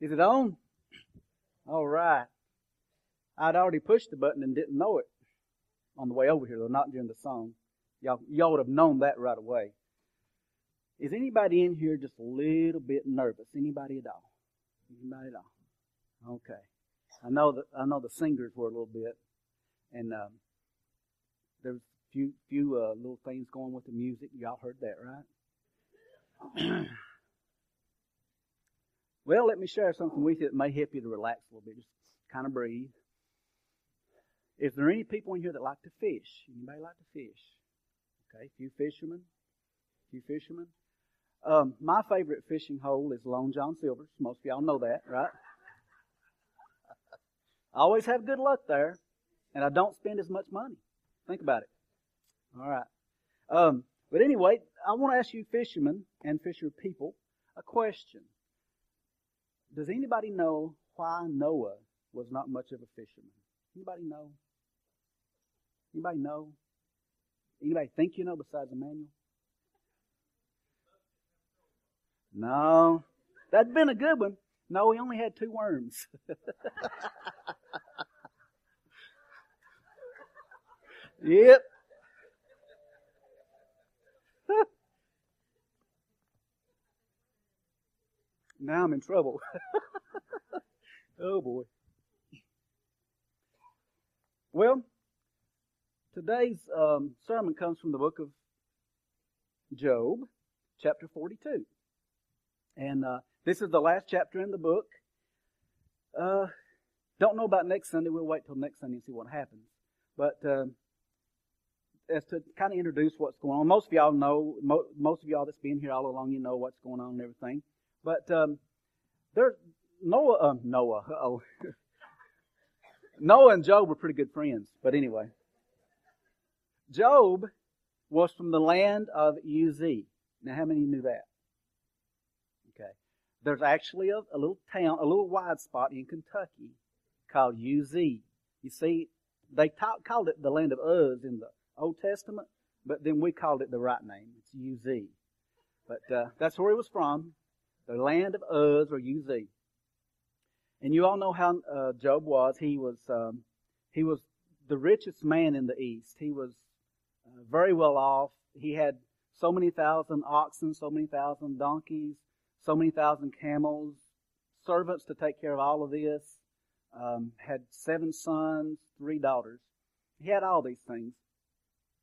Is it on? All right. I'd already pushed the button and didn't know it on the way over here, though not during the song. Y'all, y'all would have known that right away. Is anybody in here just a little bit nervous? Anybody at all? Anybody at all? Okay. I know that I know the singers were a little bit, and um, there's a few few uh, little things going with the music. Y'all heard that, right? well, let me share something with you that may help you to relax a little bit. Just kind of breathe. Is there any people in here that like to fish? Anybody like to fish? Okay, a few fishermen. A few fishermen. Um, my favorite fishing hole is Long John Silver's. Most of y'all know that, right? I always have good luck there, and I don't spend as much money. Think about it. All right. Um, but anyway, I want to ask you fishermen and fisher people a question. Does anybody know why Noah was not much of a fisherman? Anybody know? Anybody know? Anybody think you know besides Emmanuel? No. That'd been a good one. No, he only had two worms. yep. Now I'm in trouble. oh boy. Well, today's um, sermon comes from the book of Job, chapter 42. And uh, this is the last chapter in the book. Uh, don't know about next Sunday. We'll wait till next Sunday and see what happens. But uh, as to kind of introduce what's going on, most of y'all know, mo- most of y'all that's been here all along, you know what's going on and everything. But um, there's Noah, uh, Noah, oh, Noah and Job were pretty good friends. But anyway, Job was from the land of Uz. Now, how many knew that? Okay, there's actually a, a little town, a little wide spot in Kentucky called Uz. You see, they called it the land of Uz in the Old Testament, but then we called it the right name. It's Uz. But uh, that's where he was from, the land of Uz or Uz. And you all know how uh, Job was. He was um, he was the richest man in the East. He was uh, very well off. He had so many thousand oxen, so many thousand donkeys, so many thousand camels, servants to take care of all of this, um, had seven sons, three daughters. He had all these things.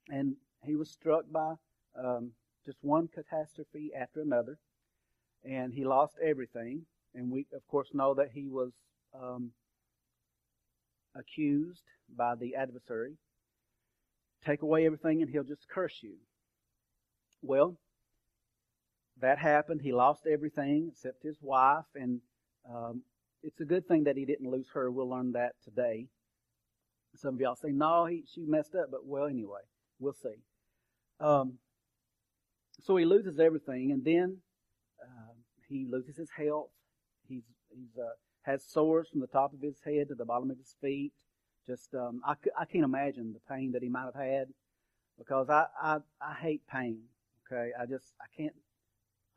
And he was struck by um, just one catastrophe after another. And he lost everything. And we, of course, know that he was um, accused by the adversary. Take away everything and he'll just curse you. Well, that happened. He lost everything except his wife, and um, it's a good thing that he didn't lose her. We'll learn that today. Some of y'all say, no, he, she messed up, but well, anyway, we'll see. Um, so he loses everything, and then he loses his health. He's, he's uh, has sores from the top of his head to the bottom of his feet. Just um, I, I can't imagine the pain that he might have had because I, I I hate pain. Okay, I just I can't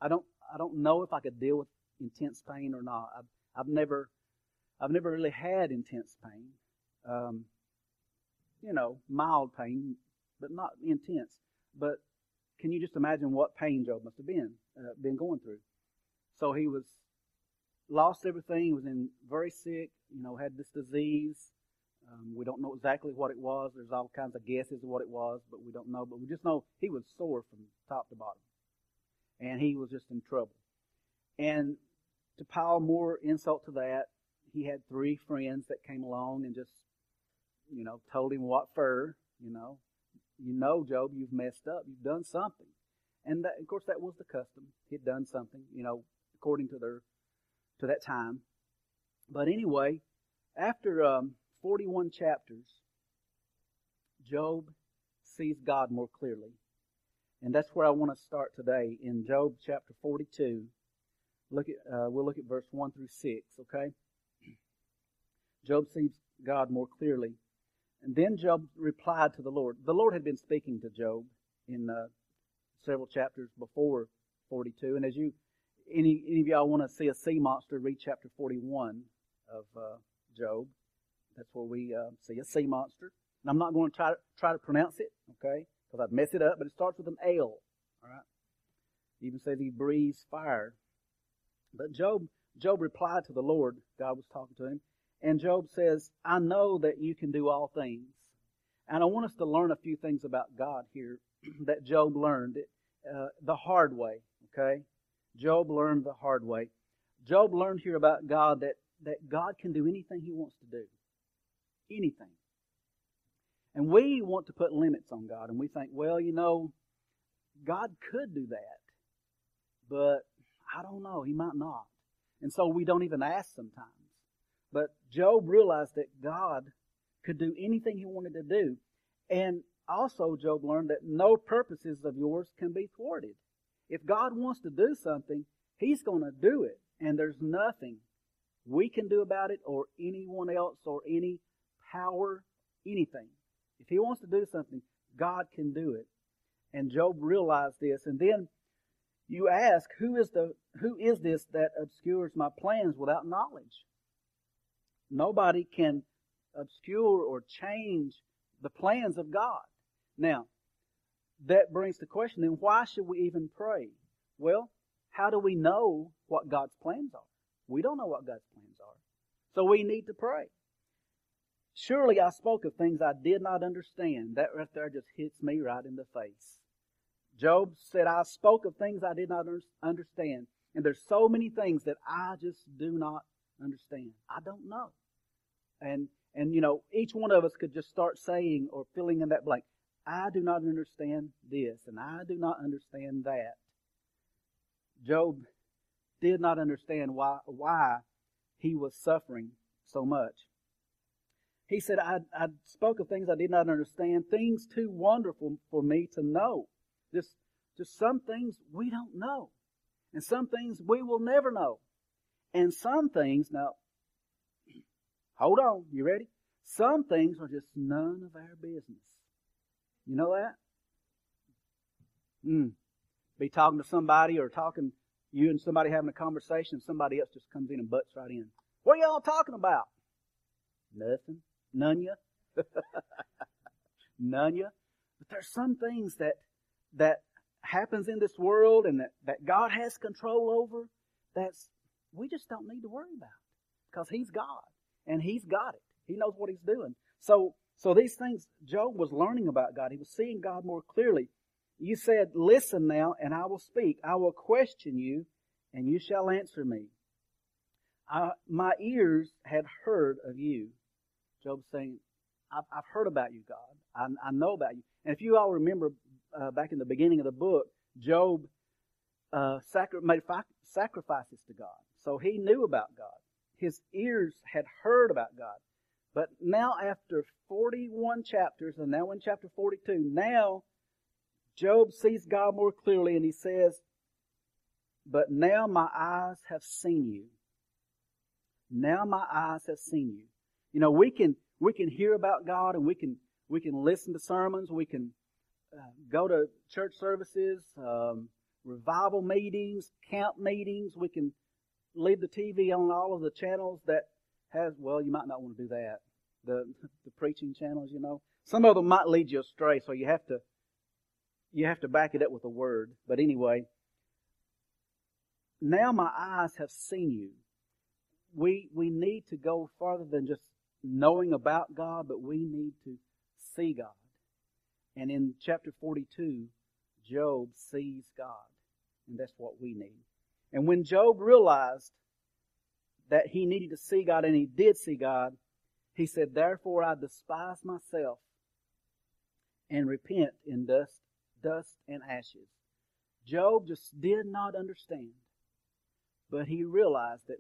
I don't I don't know if I could deal with intense pain or not. I've, I've never I've never really had intense pain. Um, you know, mild pain, but not intense. But can you just imagine what pain Job must have been uh, been going through? So he was lost everything. He was in very sick. You know, had this disease. Um, we don't know exactly what it was. There's all kinds of guesses of what it was, but we don't know. But we just know he was sore from top to bottom and he was just in trouble. And to pile more insult to that, he had three friends that came along and just, you know, told him what for, you know, you know, Job, you've messed up, you've done something. And that, of course, that was the custom. He'd done something, you know, according to their to that time. But anyway, after um, 41 chapters, Job sees God more clearly. And that's where I want to start today in Job chapter 42. Look at, uh, we'll look at verse 1 through 6, okay? Job sees God more clearly. And then Job replied to the Lord. The Lord had been speaking to Job in uh, several chapters before 42. And as you, any any of y'all want to see a sea monster, read chapter 41 of uh, Job. That's where we uh, see a sea monster. And I'm not going to try to, try to pronounce it, okay, because I'd mess it up. But it starts with an L. All right. Even says he breathes fire. But Job Job replied to the Lord. God was talking to him, and Job says, "I know that you can do all things." And I want us to learn a few things about God here that Job learned uh, the hard way. Okay, Job learned the hard way. Job learned here about God that, that God can do anything he wants to do. Anything. And we want to put limits on God, and we think, well, you know, God could do that, but I don't know, he might not. And so we don't even ask sometimes. But Job realized that God could do anything he wanted to do. And also, Job learned that no purposes of yours can be thwarted. If God wants to do something, He's going to do it. And there's nothing we can do about it or anyone else or any power, anything. If He wants to do something, God can do it. And Job realized this. And then you ask, who is the who is this that obscures my plans without knowledge? Nobody can obscure or change the plans of God. Now, that brings the question then why should we even pray? Well, how do we know what God's plans are? We don't know what God's plans are. So we need to pray. Surely I spoke of things I did not understand. That right there just hits me right in the face. Job said, I spoke of things I did not understand. And there's so many things that I just do not understand. I don't know. And, and you know, each one of us could just start saying or filling in that blank. I do not understand this, and I do not understand that. Job did not understand why, why he was suffering so much. He said, I, I spoke of things I did not understand, things too wonderful for me to know. Just, just some things we don't know. And some things we will never know. And some things, now, hold on, you ready? Some things are just none of our business. You know that? Mm. Be talking to somebody or talking, you and somebody having a conversation, and somebody else just comes in and butts right in. What are y'all talking about? Nothing. None ya. None ya. But there's some things that, that happens in this world and that, that God has control over that's, we just don't need to worry about because He's God and He's got it. He knows what He's doing. So so these things Job was learning about God. He was seeing God more clearly. You said, Listen now, and I will speak. I will question you, and you shall answer me. I, my ears had heard of you. Job saying, I've, I've, heard about you, God. I, I, know about you. And if you all remember uh, back in the beginning of the book, Job uh, sacri- made fi- sacrifices to God. So he knew about God. His ears had heard about God. But now, after 41 chapters, and now in chapter 42, now Job sees God more clearly and he says, But now my eyes have seen you. Now my eyes have seen you. You know, we can, we can hear about God and we can, we can listen to sermons. We can uh, go to church services, um, revival meetings, camp meetings. We can leave the TV on all of the channels that has, well, you might not want to do that. The, the preaching channels, you know. Some of them might lead you astray, so you have to, you have to back it up with a word. But anyway, now my eyes have seen you. We, we need to go farther than just knowing about God, but we need to see God. And in chapter 42, Job sees God. And that's what we need. And when Job realized that he needed to see God and he did see God, he said, Therefore I despise myself and repent in dust, dust and ashes. Job just did not understand, but he realized that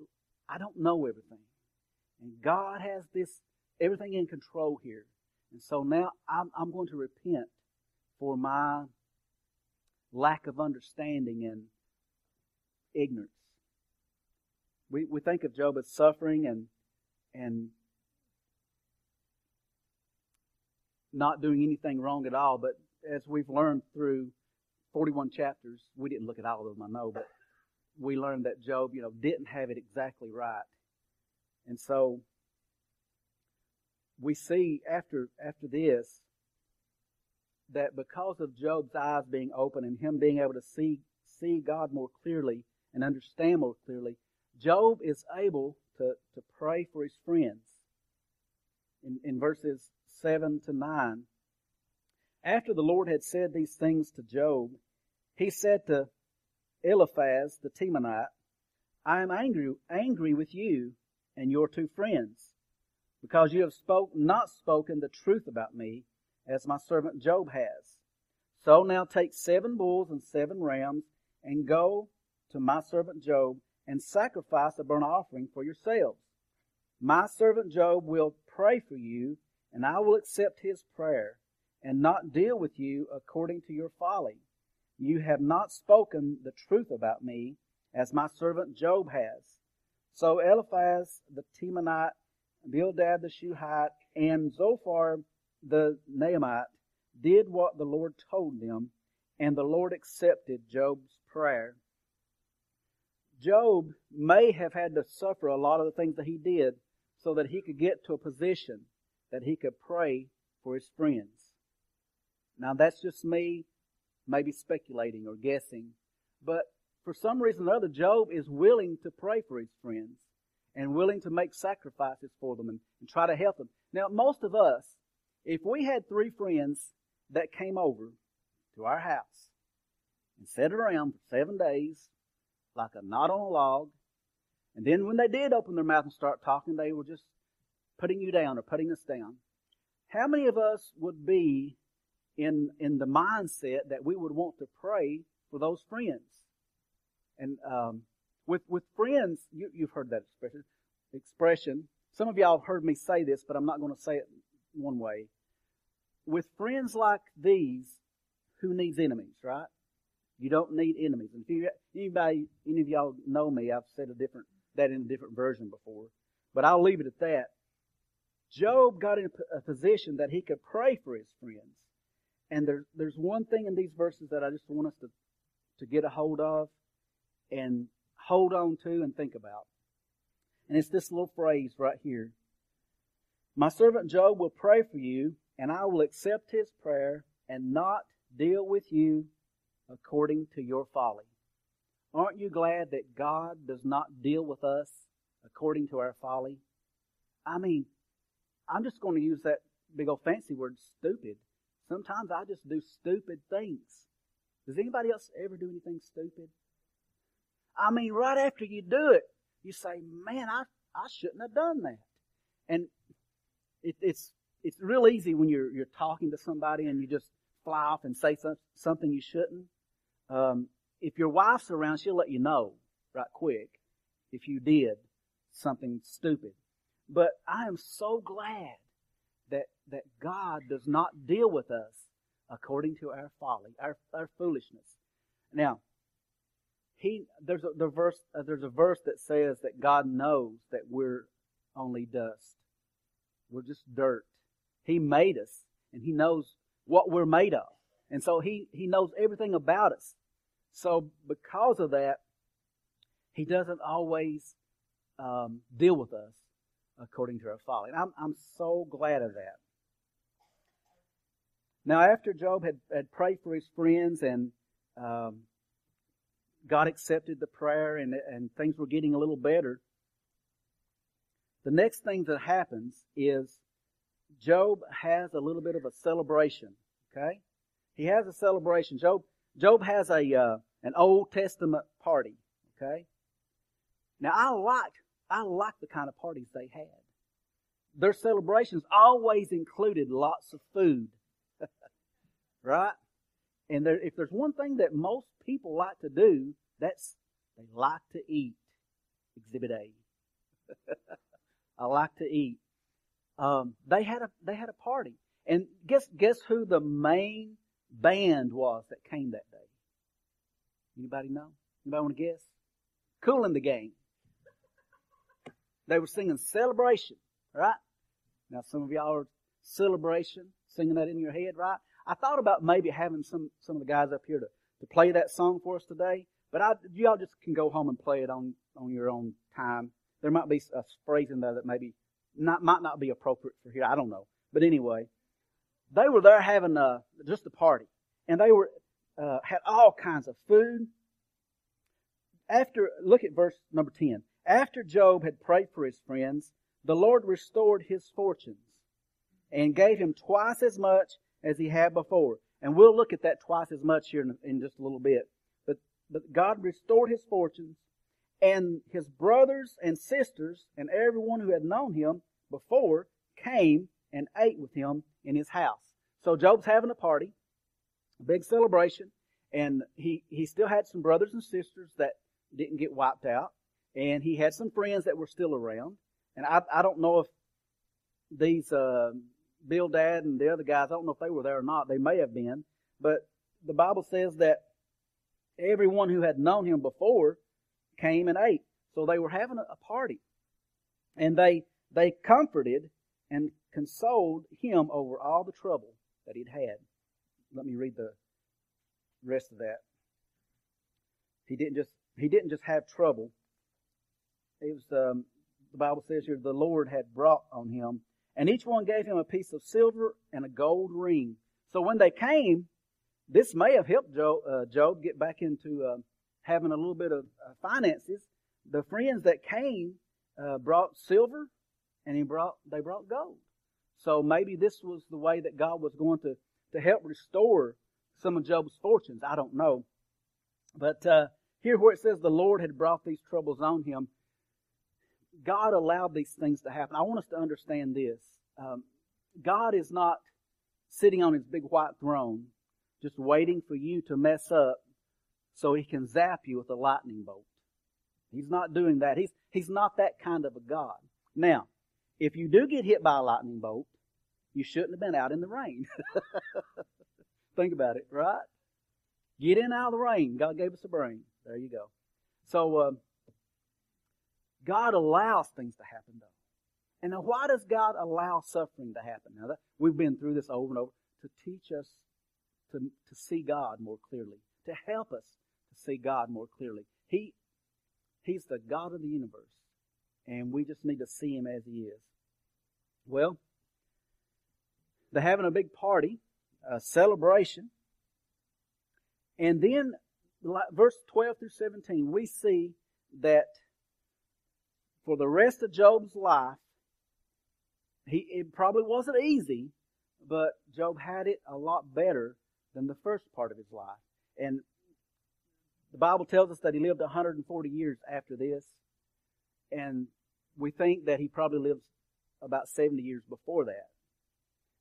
I don't know everything. And God has this, everything in control here. And so now I'm, I'm going to repent for my lack of understanding and ignorance. We, we think of Job as suffering and, and not doing anything wrong at all, but as we've learned through 41 chapters, we didn't look at all of them, I know, but we learned that Job, you know, didn't have it exactly right. And so we see after after this that because of Job's eyes being open and him being able to see see God more clearly and understand more clearly, Job is able to, to pray for his friends. In, in verses 7 to 9, after the Lord had said these things to Job, he said to Eliphaz the Temanite, I am angry, angry with you and your two friends, because you have spoke, not spoken the truth about me, as my servant Job has. So now take seven bulls and seven rams, and go to my servant Job, and sacrifice a burnt offering for yourselves. My servant Job will pray for you, and I will accept his prayer, and not deal with you according to your folly. You have not spoken the truth about me, as my servant Job has. So Eliphaz the Temanite, Bildad the Shuhite, and Zophar the Naamite did what the Lord told them, and the Lord accepted Job's prayer. Job may have had to suffer a lot of the things that he did so that he could get to a position that he could pray for his friends. Now that's just me maybe speculating or guessing, but for some reason or other, Job is willing to pray for his friends and willing to make sacrifices for them and, and try to help them. Now, most of us, if we had three friends that came over to our house and sat around for seven days like a knot on a log, and then when they did open their mouth and start talking, they were just putting you down or putting us down. How many of us would be in in the mindset that we would want to pray for those friends? And um, with with friends, you, you've heard that expression. Expression. Some of y'all have heard me say this, but I'm not going to say it one way. With friends like these, who needs enemies, right? You don't need enemies. And if you, anybody, any of y'all know me, I've said a different that in a different version before, but I'll leave it at that. Job got in a position that he could pray for his friends, and there's there's one thing in these verses that I just want us to to get a hold of, and hold on to and think about. And it's this little phrase right here. My servant Job will pray for you, and I will accept his prayer and not deal with you according to your folly. Aren't you glad that God does not deal with us according to our folly? I mean, I'm just going to use that big old fancy word, stupid. Sometimes I just do stupid things. Does anybody else ever do anything stupid? I mean, right after you do it, you say, man, I, I shouldn't have done that. And it, it's, it's real easy when you're, you're talking to somebody and you just fly off and say some, something you shouldn't. Um, if your wife's around, she'll let you know right quick if you did something stupid. But I am so glad that, that God does not deal with us according to our folly, our, our foolishness. Now, he there's a the verse uh, there's a verse that says that God knows that we're only dust. We're just dirt. He made us, and He knows what we're made of, and so He He knows everything about us. So because of that, He doesn't always um, deal with us according to our folly. And I'm I'm so glad of that. Now, after Job had, had prayed for his friends and um, God accepted the prayer and, and things were getting a little better. The next thing that happens is Job has a little bit of a celebration. Okay, he has a celebration. Job Job has a uh, an Old Testament party. Okay, now I like I like the kind of parties they had. Their celebrations always included lots of food, right? And there, if there's one thing that most people like to do, that's they like to eat. Exhibit A. I like to eat. Um, they had a they had a party, and guess guess who the main band was that came that day? Anybody know? Anybody want to guess? Kool & the Gang. They were singing celebration, right? Now some of y'all are celebration, singing that in your head, right? I thought about maybe having some some of the guys up here to, to play that song for us today, But I, y'all just can go home and play it on, on your own time. There might be a phrase in there that maybe not, might not be appropriate for here. I don't know. But anyway, they were there having a, uh, just a party. And they were, uh, had all kinds of food. After, look at verse number 10. After Job had prayed for his friends, the Lord restored his fortunes and gave him twice as much as he had before. And we'll look at that twice as much here in, in just a little bit. But, but God restored his fortunes, and his brothers and sisters and everyone who had known him before came and ate with him in his house. So Job's having a party, a big celebration, and he, he still had some brothers and sisters that didn't get wiped out, and he had some friends that were still around. And I, I don't know if these uh, Bildad and the other guys, I don't know if they were there or not. They may have been. But the Bible says that everyone who had known him before came and ate. So they were having a party. And they, they comforted and consoled him over all the trouble that he'd had. Let me read the rest of that. He didn't just, he didn't just have trouble. It was, um, the Bible says here, the Lord had brought on him and each one gave him a piece of silver and a gold ring. So when they came, this may have helped Job, uh, Job get back into uh, having a little bit of uh, finances. The friends that came uh, brought silver, and he brought they brought gold. So maybe this was the way that God was going to to help restore some of Job's fortunes. I don't know, but uh, here where it says the Lord had brought these troubles on him, God allowed these things to happen. I want us to understand this. Um, God is not sitting on his big white throne just waiting for you to mess up so he can zap you with a lightning bolt. He's not doing that. He's, he's not that kind of a God. Now, if you do get hit by a lightning bolt, you shouldn't have been out in the rain. Think about it, right? Get in out of the rain. God gave us a brain. There you go. So, uh, God allows things to happen, though. And now, why does God allow suffering to happen? Now, that, we've been through this over and over to teach us to, to see God more clearly, to help us to see God more clearly. He, he's the God of the universe, and we just need to see Him as He is. Well, they're having a big party, a celebration, and then verse 12 through 17, we see that for the rest of Job's life, he, it probably wasn't easy, but Job had it a lot better than the first part of his life. And the Bible tells us that he lived 140 years after this. And we think that he probably lived about 70 years before that.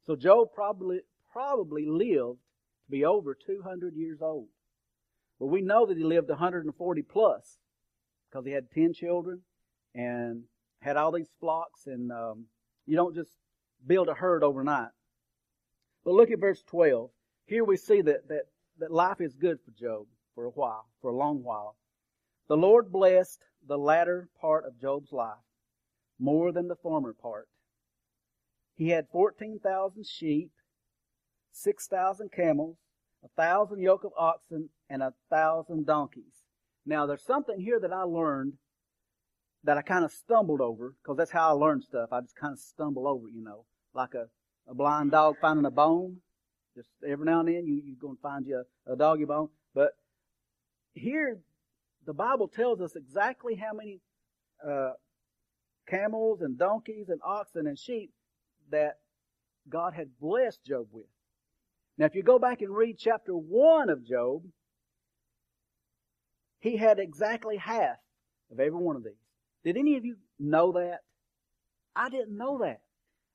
So Job probably, probably lived to be over 200 years old. But we know that he lived 140 plus because he had 10 children and had all these flocks, and um, you don't just build a herd overnight. But look at verse 12. Here we see that, that, that life is good for Job for a while, for a long while. The Lord blessed the latter part of Job's life more than the former part. He had 14,000 sheep, 6,000 camels, a thousand yoke of oxen, and a thousand donkeys. Now, there's something here that I learned that I kind of stumbled over because that's how I learn stuff. I just kind of stumble over, you know, like a, a blind dog finding a bone. Just every now and then you, you're going to find you a, a doggy bone. But here, the Bible tells us exactly how many uh, camels and donkeys and oxen and sheep that God had blessed Job with. Now, if you go back and read chapter 1 of Job, he had exactly half of every one of these. Did any of you know that? I didn't know that.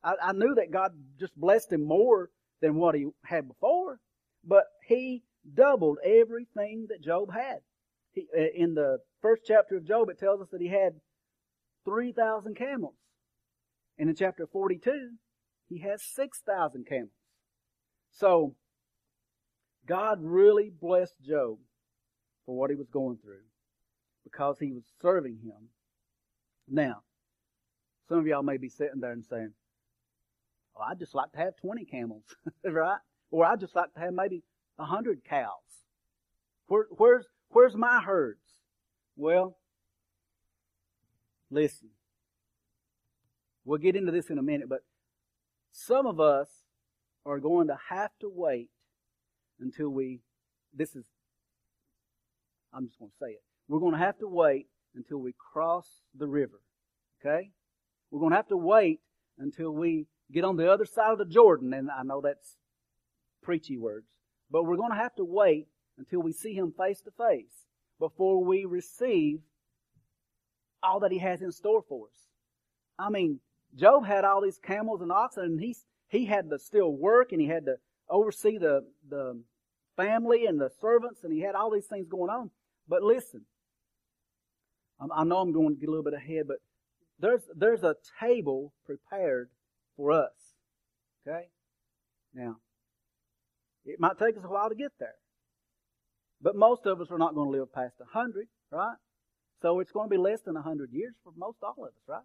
I, I knew that God just blessed him more than what he had before, but he doubled everything that Job had. He, uh, in the first chapter of Job, it tells us that he had 3,000 camels. And in chapter 42, he has 6,000 camels. So, God really blessed Job for what he was going through because he was serving him now, some of y'all may be sitting there and saying, oh, I'd just like to have 20 camels, right? Or I'd just like to have maybe 100 cows. Where, where's, Where's my herds? Well, listen. We'll get into this in a minute, but some of us are going to have to wait until we, this is, I'm just going to say it. We're going to have to wait until we cross the river. Okay? We're going to have to wait until we get on the other side of the Jordan. And I know that's preachy words, but we're going to have to wait until we see him face to face before we receive all that he has in store for us. I mean, Job had all these camels and oxen and he's, he had to still work and he had to oversee the, the family and the servants and he had all these things going on. But listen, I know I'm going to get a little bit ahead, but there's, there's a table prepared for us. Okay? Now, it might take us a while to get there. But most of us are not going to live past a hundred, right? So it's going to be less than a hundred years for most all of us, right?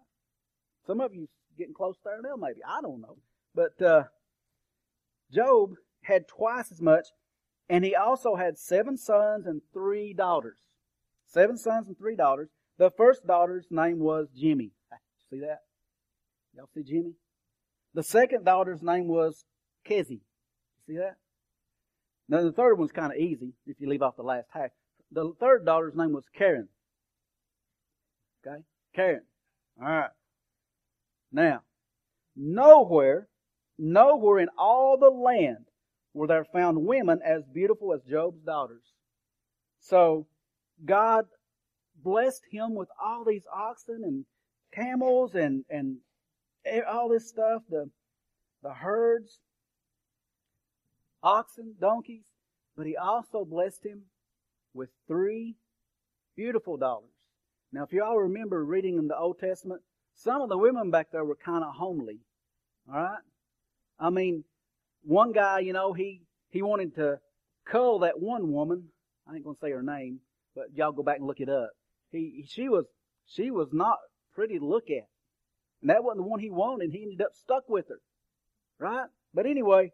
Some of you getting close there now, maybe. I don't know. But uh, Job had twice as much, and he also had seven sons and three daughters. Seven sons and three daughters. The first daughter's name was Jimmy. See that? Y'all see Jimmy? The second daughter's name was Kezi. See that? Now the third one's kind of easy if you leave off the last half. The third daughter's name was Karen. Okay? Karen. Alright. Now, nowhere, nowhere in all the land were there found women as beautiful as Job's daughters. So, God blessed him with all these oxen and camels and, and all this stuff, the, the herds, oxen, donkeys, but he also blessed him with three beautiful daughters. Now, if you all remember reading in the Old Testament, some of the women back there were kind of homely. All right? I mean, one guy, you know, he, he wanted to cull that one woman. I ain't going to say her name, but y'all go back and look it up. He, she was, she was not pretty to look at. And that wasn't the one he wanted. He ended up stuck with her. Right? But anyway,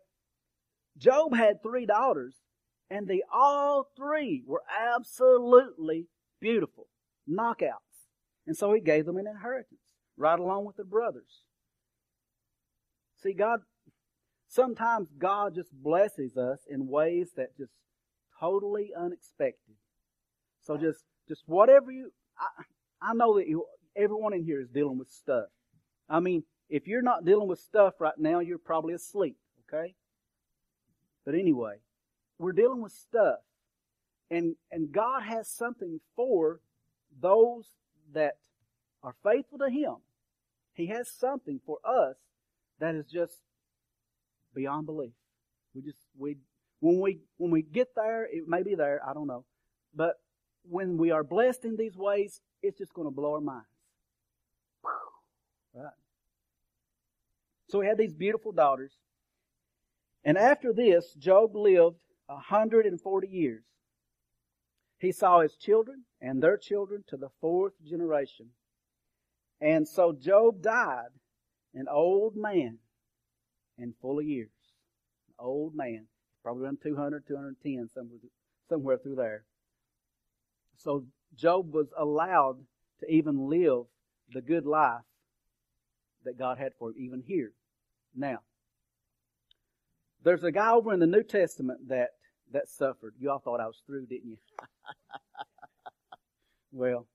Job had three daughters, and they all three were absolutely beautiful. Knockouts. And so he gave them an inheritance, right along with their brothers. See, God, sometimes God just blesses us in ways that just totally unexpected. So just, just whatever you, I, I know that you, everyone in here is dealing with stuff. I mean, if you're not dealing with stuff right now, you're probably asleep, okay? But anyway, we're dealing with stuff. And, and God has something for those that are faithful to Him. He has something for us that is just beyond belief. We just, we, when we, when we get there, it may be there, I don't know. But when we are blessed in these ways, it's just going to blow our minds. Right? So he had these beautiful daughters. And after this, Job lived a 140 years. He saw his children and their children to the fourth generation. And so Job died an old man and full of years. An old man. Probably around 200, 210, somewhere, somewhere through there. So Job was allowed to even live the good life that God had for him, even here. Now, there's a guy over in the New Testament that, that suffered. You all thought I was through, didn't you? well,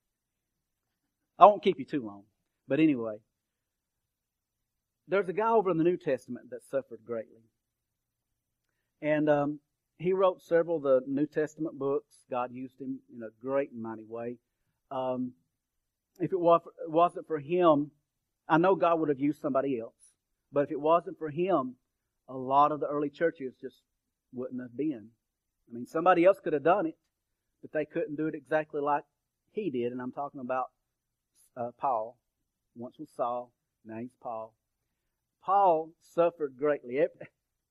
I won't keep you too long. But anyway, there's a guy over in the New Testament that suffered greatly. And um, he wrote several of the New Testament books. God used him in a great and mighty way. Um, if it wasn't for him, I know God would have used somebody else. But if it wasn't for him, a lot of the early churches just wouldn't have been. I mean, somebody else could have done it, but they couldn't do it exactly like he did. And I'm talking about uh, Paul. Once was Saul, now he's Paul. Paul suffered greatly.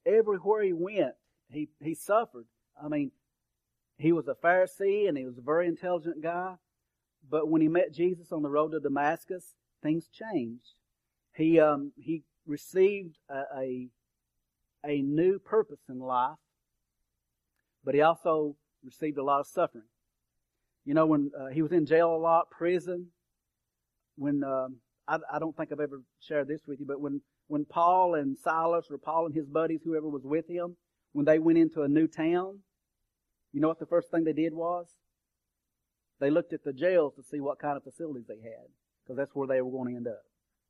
Everywhere he went, he, he suffered. I mean, he was a Pharisee and he was a very intelligent guy. But when he met Jesus on the road to Damascus, things changed. He, um, he received a, a, a new purpose in life, but he also received a lot of suffering. You know, when uh, he was in jail a lot, prison. When um, I, I don't think I've ever shared this with you, but when when Paul and Silas or Paul and his buddies, whoever was with him, when they went into a new town, you know what the first thing they did was? They looked at the jails to see what kind of facilities they had, because that's where they were going to end up,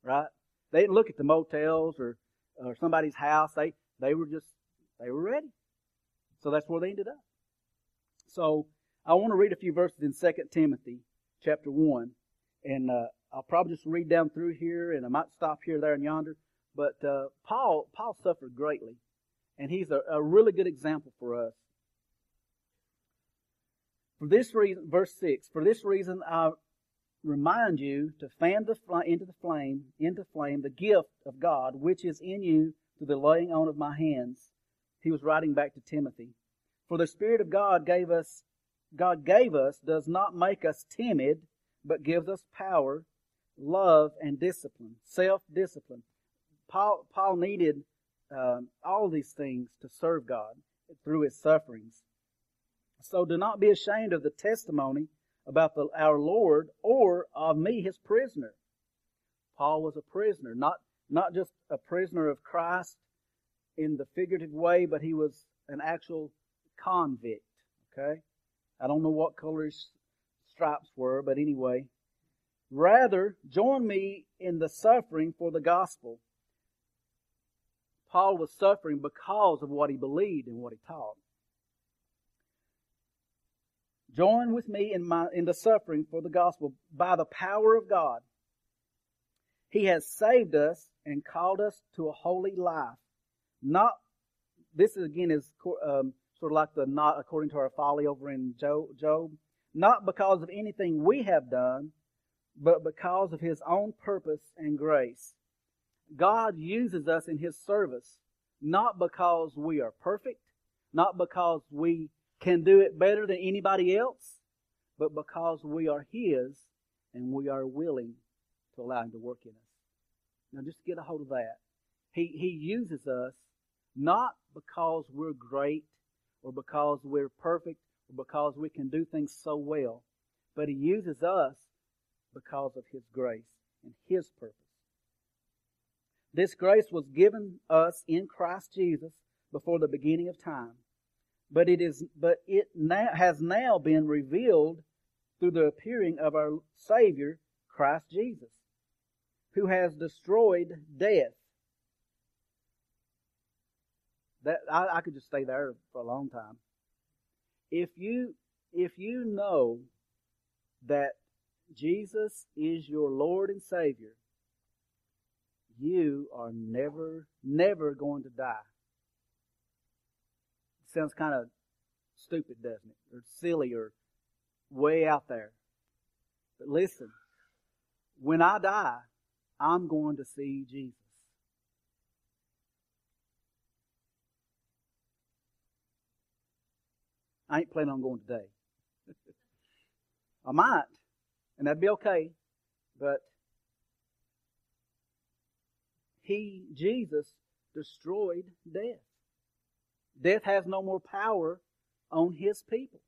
right? They didn't look at the motels or or somebody's house. They they were just they were ready. So that's where they ended up. So I want to read a few verses in 2 Timothy chapter 1. And uh, I'll probably just read down through here, and I might stop here, there, and yonder. But uh, Paul, Paul suffered greatly, and he's a, a really good example for us. For this reason, verse 6, for this reason I remind you to fan the fl- into the flame, into flame, the gift of God, which is in you through the laying on of my hands. He was writing back to Timothy. For the Spirit of God gave us, God gave us does not make us timid, but gives us power, love, and discipline, self-discipline. Paul, Paul needed um, all these things to serve God through his sufferings. So do not be ashamed of the testimony about the, our Lord or of me, his prisoner. Paul was a prisoner, not, not just a prisoner of Christ in the figurative way, but he was an actual convict. Okay? I don't know what color his stripes were, but anyway. Rather, join me in the suffering for the gospel. Paul was suffering because of what he believed and what he taught. Join with me in my in the suffering for the gospel by the power of God. He has saved us and called us to a holy life. Not this again is um, sort of like the not according to our folly over in Job. Not because of anything we have done, but because of His own purpose and grace. God uses us in His service, not because we are perfect, not because we can do it better than anybody else, but because we are His and we are willing to allow Him to work in us. Now just get a hold of that. He, he uses us not because we're great or because we're perfect or because we can do things so well, but He uses us because of His grace and His purpose. This grace was given us in Christ Jesus before the beginning of time but it is but it now has now been revealed through the appearing of our Savior Christ Jesus, who has destroyed death. That I, I could just stay there for a long time. If you if you know that Jesus is your Lord and Savior, you are never, never going to die sounds kind of stupid, doesn't it? Or silly or way out there. But listen, when I die, I'm going to see Jesus. I ain't planning on going today. I might, and that'd be okay, but he, Jesus, destroyed death. Death has no more power on his people.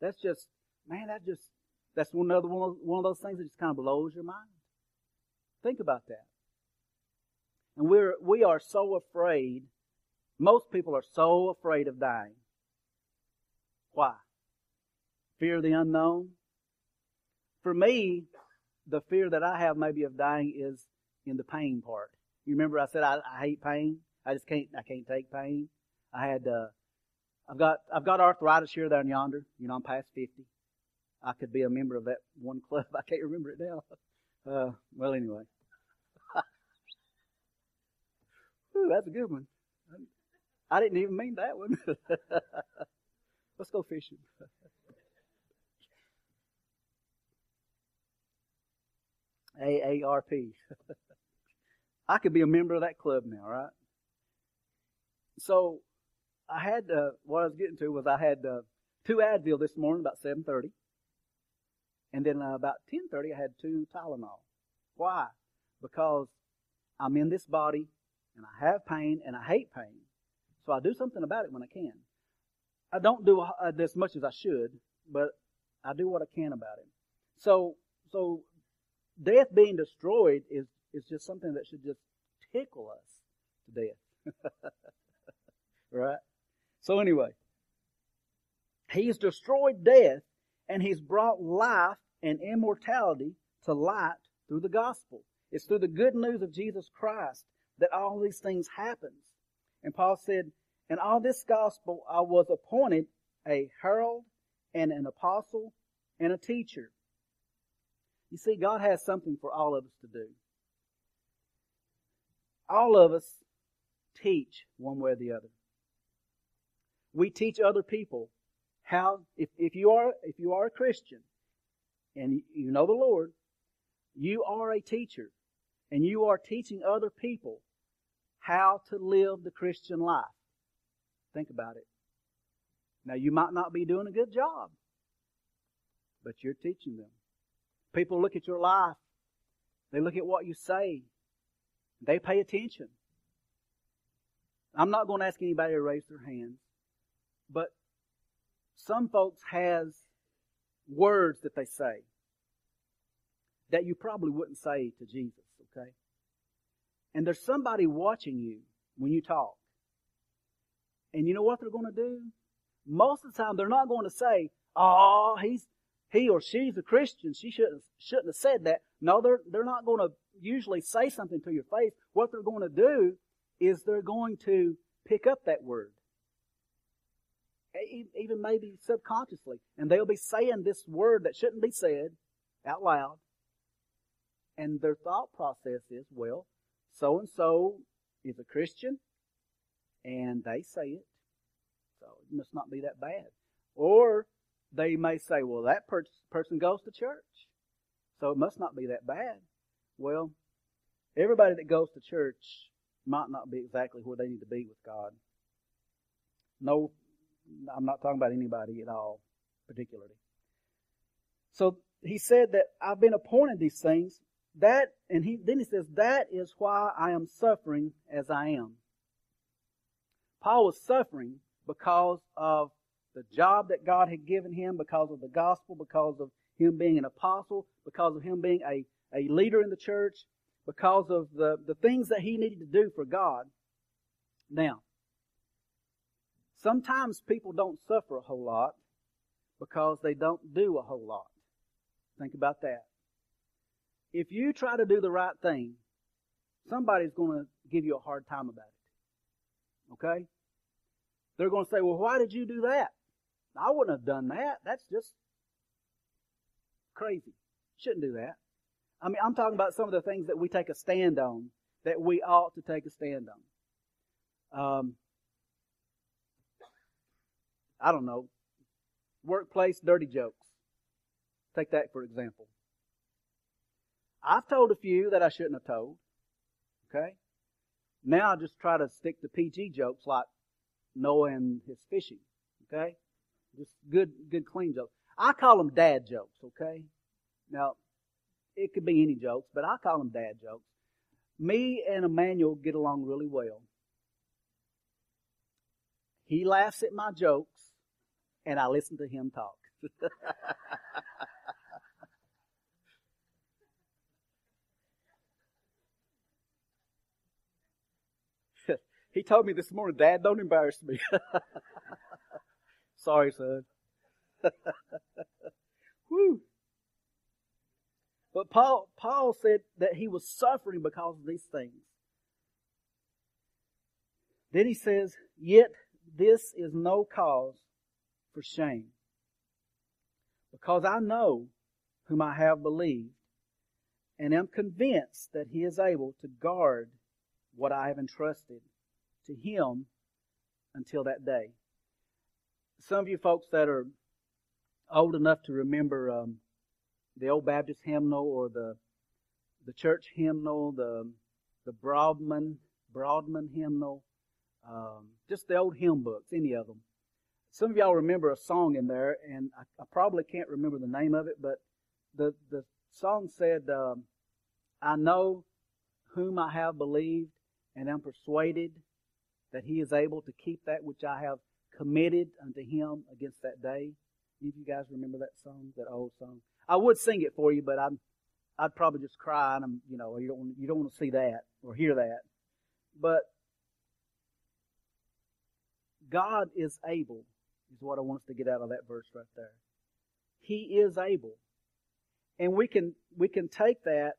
That's just, man, that just, that's one other one of, one of those things that just kind of blows your mind. Think about that. And we're, we are so afraid, most people are so afraid of dying. Why? Fear of the unknown? For me, the fear that I have maybe of dying is in the pain part. You remember I said I, I hate pain? I just can't, I can't take pain. I had, uh, I've got, I've got arthritis here, there, and yonder. You know, I'm past 50. I could be a member of that one club. I can't remember it now. Uh, well, anyway. Ooh, that's a good one. I didn't even mean that one. Let's go fishing. AARP. I could be a member of that club now, right? So I had uh, what I was getting to was I had uh, two Advil this morning about 7:30, and then uh, about 10:30 I had two Tylenol. Why? Because I'm in this body and I have pain and I hate pain, so I do something about it when I can. I don't do uh, as much as I should, but I do what I can about it. So, so death being destroyed is, is just something that should just tickle us to death. right? So anyway, he's destroyed death and he's brought life and immortality to light through the gospel. It's through the good news of Jesus Christ that all these things happens. And Paul said, in all this gospel I was appointed a herald and an apostle and a teacher. You see, God has something for all of us to do. All of us teach one way or the other. We teach other people how, if, if you are, if you are a Christian and you know the Lord, you are a teacher and you are teaching other people how to live the Christian life. Think about it. Now you might not be doing a good job, but you're teaching them. People look at your life. They look at what you say. They pay attention. I'm not going to ask anybody to raise their hands, but some folks has words that they say that you probably wouldn't say to Jesus, okay? And there's somebody watching you when you talk. And you know what they're going to do? Most of the time, they're not going to say, "Oh, he's he or she's a Christian. She shouldn't shouldn't have said that." No, they're they're not going to usually say something to your face. What they're going to do is they're going to pick up that word, even maybe subconsciously, and they'll be saying this word that shouldn't be said out loud. And their thought process is, well, so and so is a Christian, and they say it, so it must not be that bad. Or they may say, well, that per- person goes to church, so it must not be that bad. Well, everybody that goes to church might not be exactly where they need to be with God. No, I'm not talking about anybody at all, particularly. So he said that I've been appointed these things. That, and he, then he says, that is why I am suffering as I am. Paul was suffering because of the job that God had given him, because of the gospel, because of him being an apostle, because of him being a, a leader in the church, because of the, the things that he needed to do for God. Now, sometimes people don't suffer a whole lot because they don't do a whole lot. Think about that. If you try to do the right thing, somebody's going to give you a hard time about it. Okay? They're going to say, well, why did you do that? I wouldn't have done that. That's just crazy. Shouldn't do that. I mean, I'm talking about some of the things that we take a stand on that we ought to take a stand on. Um, I don't know. Workplace dirty jokes. Take that for example. I've told a few that I shouldn't have told. Okay? Now I just try to stick to PG jokes like Noah and his fishing. Okay? Just good, good clean jokes. I call them dad jokes, okay? Now, it could be any jokes, but I call them dad jokes. Me and Emmanuel get along really well. He laughs at my jokes, and I listen to him talk. he told me this morning, Dad, don't embarrass me. Sorry, son. Woo. But Paul, Paul said that he was suffering because of these things. Then he says, Yet this is no cause for shame, because I know whom I have believed, and am convinced that he is able to guard what I have entrusted to him until that day. Some of you folks that are old enough to remember um, the old Baptist hymnal or the the church hymnal, the the Broadman Broadman hymnal, um, just the old hymn books, any of them. Some of y'all remember a song in there, and I, I probably can't remember the name of it, but the the song said, um, "I know whom I have believed, and am persuaded that He is able to keep that which I have committed unto Him against that day." Of you guys remember that song, that old song? I would sing it for you, but I'm, I'd probably just cry, and I'm, you know, you don't, you don't want to see that or hear that. But God is able, is what I want us to get out of that verse right there. He is able. And we can, we can take that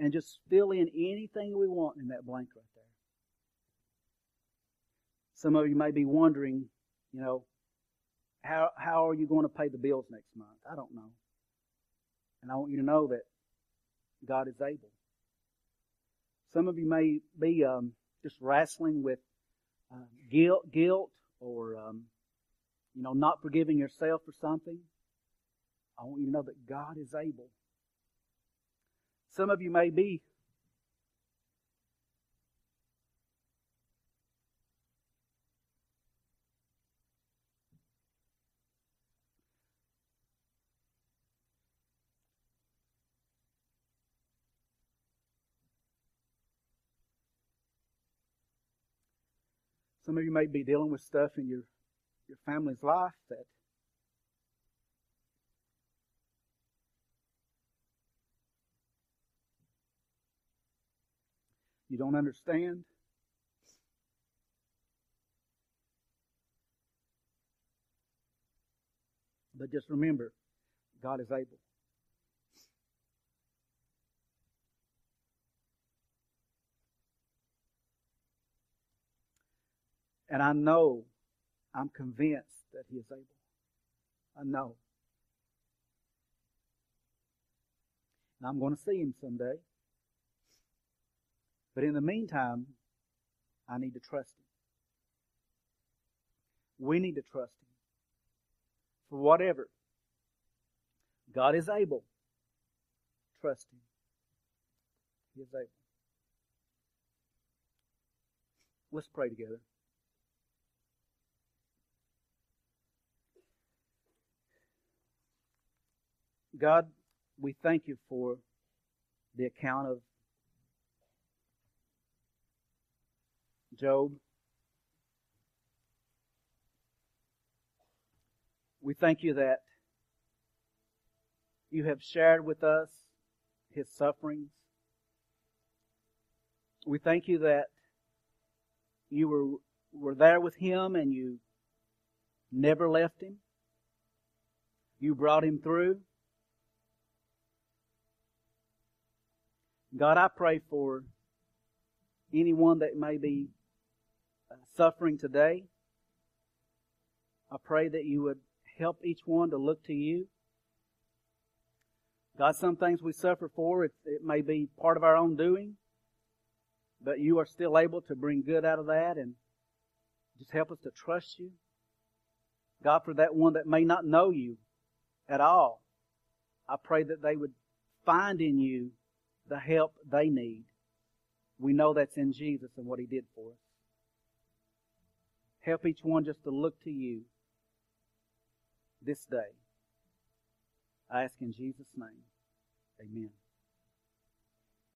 and just fill in anything we want in that blank right there. Some of you may be wondering, you know, how, how are you going to pay the bills next month? I don't know. And I want you to know that God is able. Some of you may be um, just wrestling with uh, guilt, guilt, or um, you know, not forgiving yourself for something. I want you to know that God is able. Some of you may be Some of you may be dealing with stuff in your, your family's life that you don't understand. But just remember, God is able. And I know, I'm convinced that He is able. I know. And I'm going to see Him someday. But in the meantime, I need to trust Him. We need to trust Him. For whatever. God is able. Trust Him. He is able. Let's pray together. God, we thank you for the account of Job. We thank you that you have shared with us his sufferings. We thank you that you were, were there with him and you never left him. You brought him through. God, I pray for anyone that may be uh, suffering today. I pray that you would help each one to look to you. God, some things we suffer for, it, it may be part of our own doing, but you are still able to bring good out of that and just help us to trust you. God, for that one that may not know you at all, I pray that they would find in you the help they need. We know that's in Jesus and what He did for us. Help each one just to look to you this day. I ask in Jesus' name. Amen.